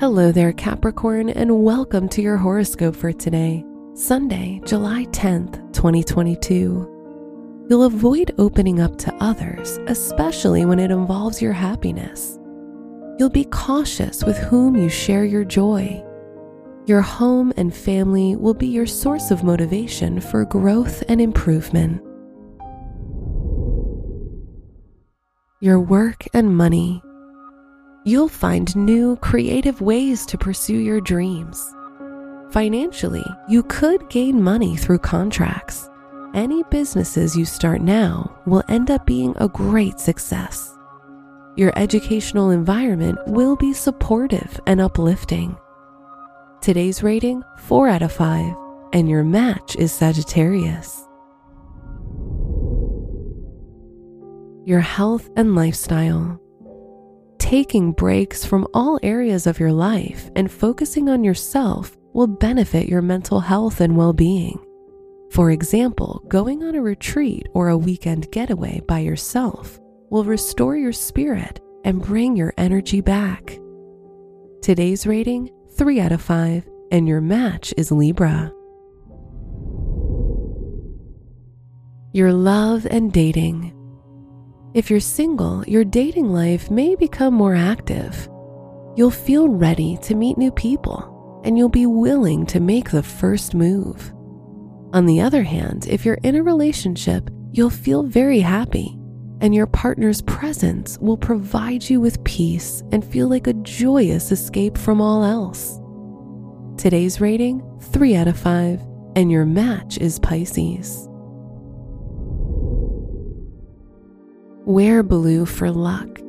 Hello there, Capricorn, and welcome to your horoscope for today, Sunday, July 10th, 2022. You'll avoid opening up to others, especially when it involves your happiness. You'll be cautious with whom you share your joy. Your home and family will be your source of motivation for growth and improvement. Your work and money you'll find new, creative ways to pursue your dreams. Financially, you could gain money through contracts. Any businesses you start now will end up being a great success. Your educational environment will be supportive and uplifting. Today's rating 4 out of 5, and your match is Sagittarius. Your health and lifestyle taking breaks from all areas of your life and focusing on yourself will benefit your mental health and well being. For example, going on a retreat or a weekend getaway by yourself will restore your spirit and bring your energy back. Today's rating 3 out of 5, and your match is Libra. Your love and dating. If you're single, your dating life may become more active. You'll feel ready to meet new people, and you'll be willing to make the first move. On the other hand, if you're in a relationship, you'll feel very happy, and your partner's presence will provide you with peace and feel like a joyous escape from all else. Today's rating 3 out of 5, and your match is Pisces. Wear blue for luck.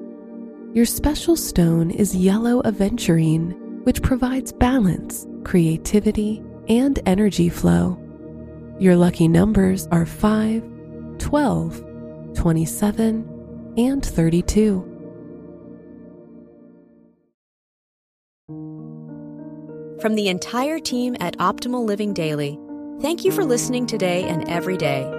Your special stone is yellow aventurine, which provides balance, creativity, and energy flow. Your lucky numbers are 5, 12, 27, and 32. From the entire team at Optimal Living Daily, thank you for listening today and every day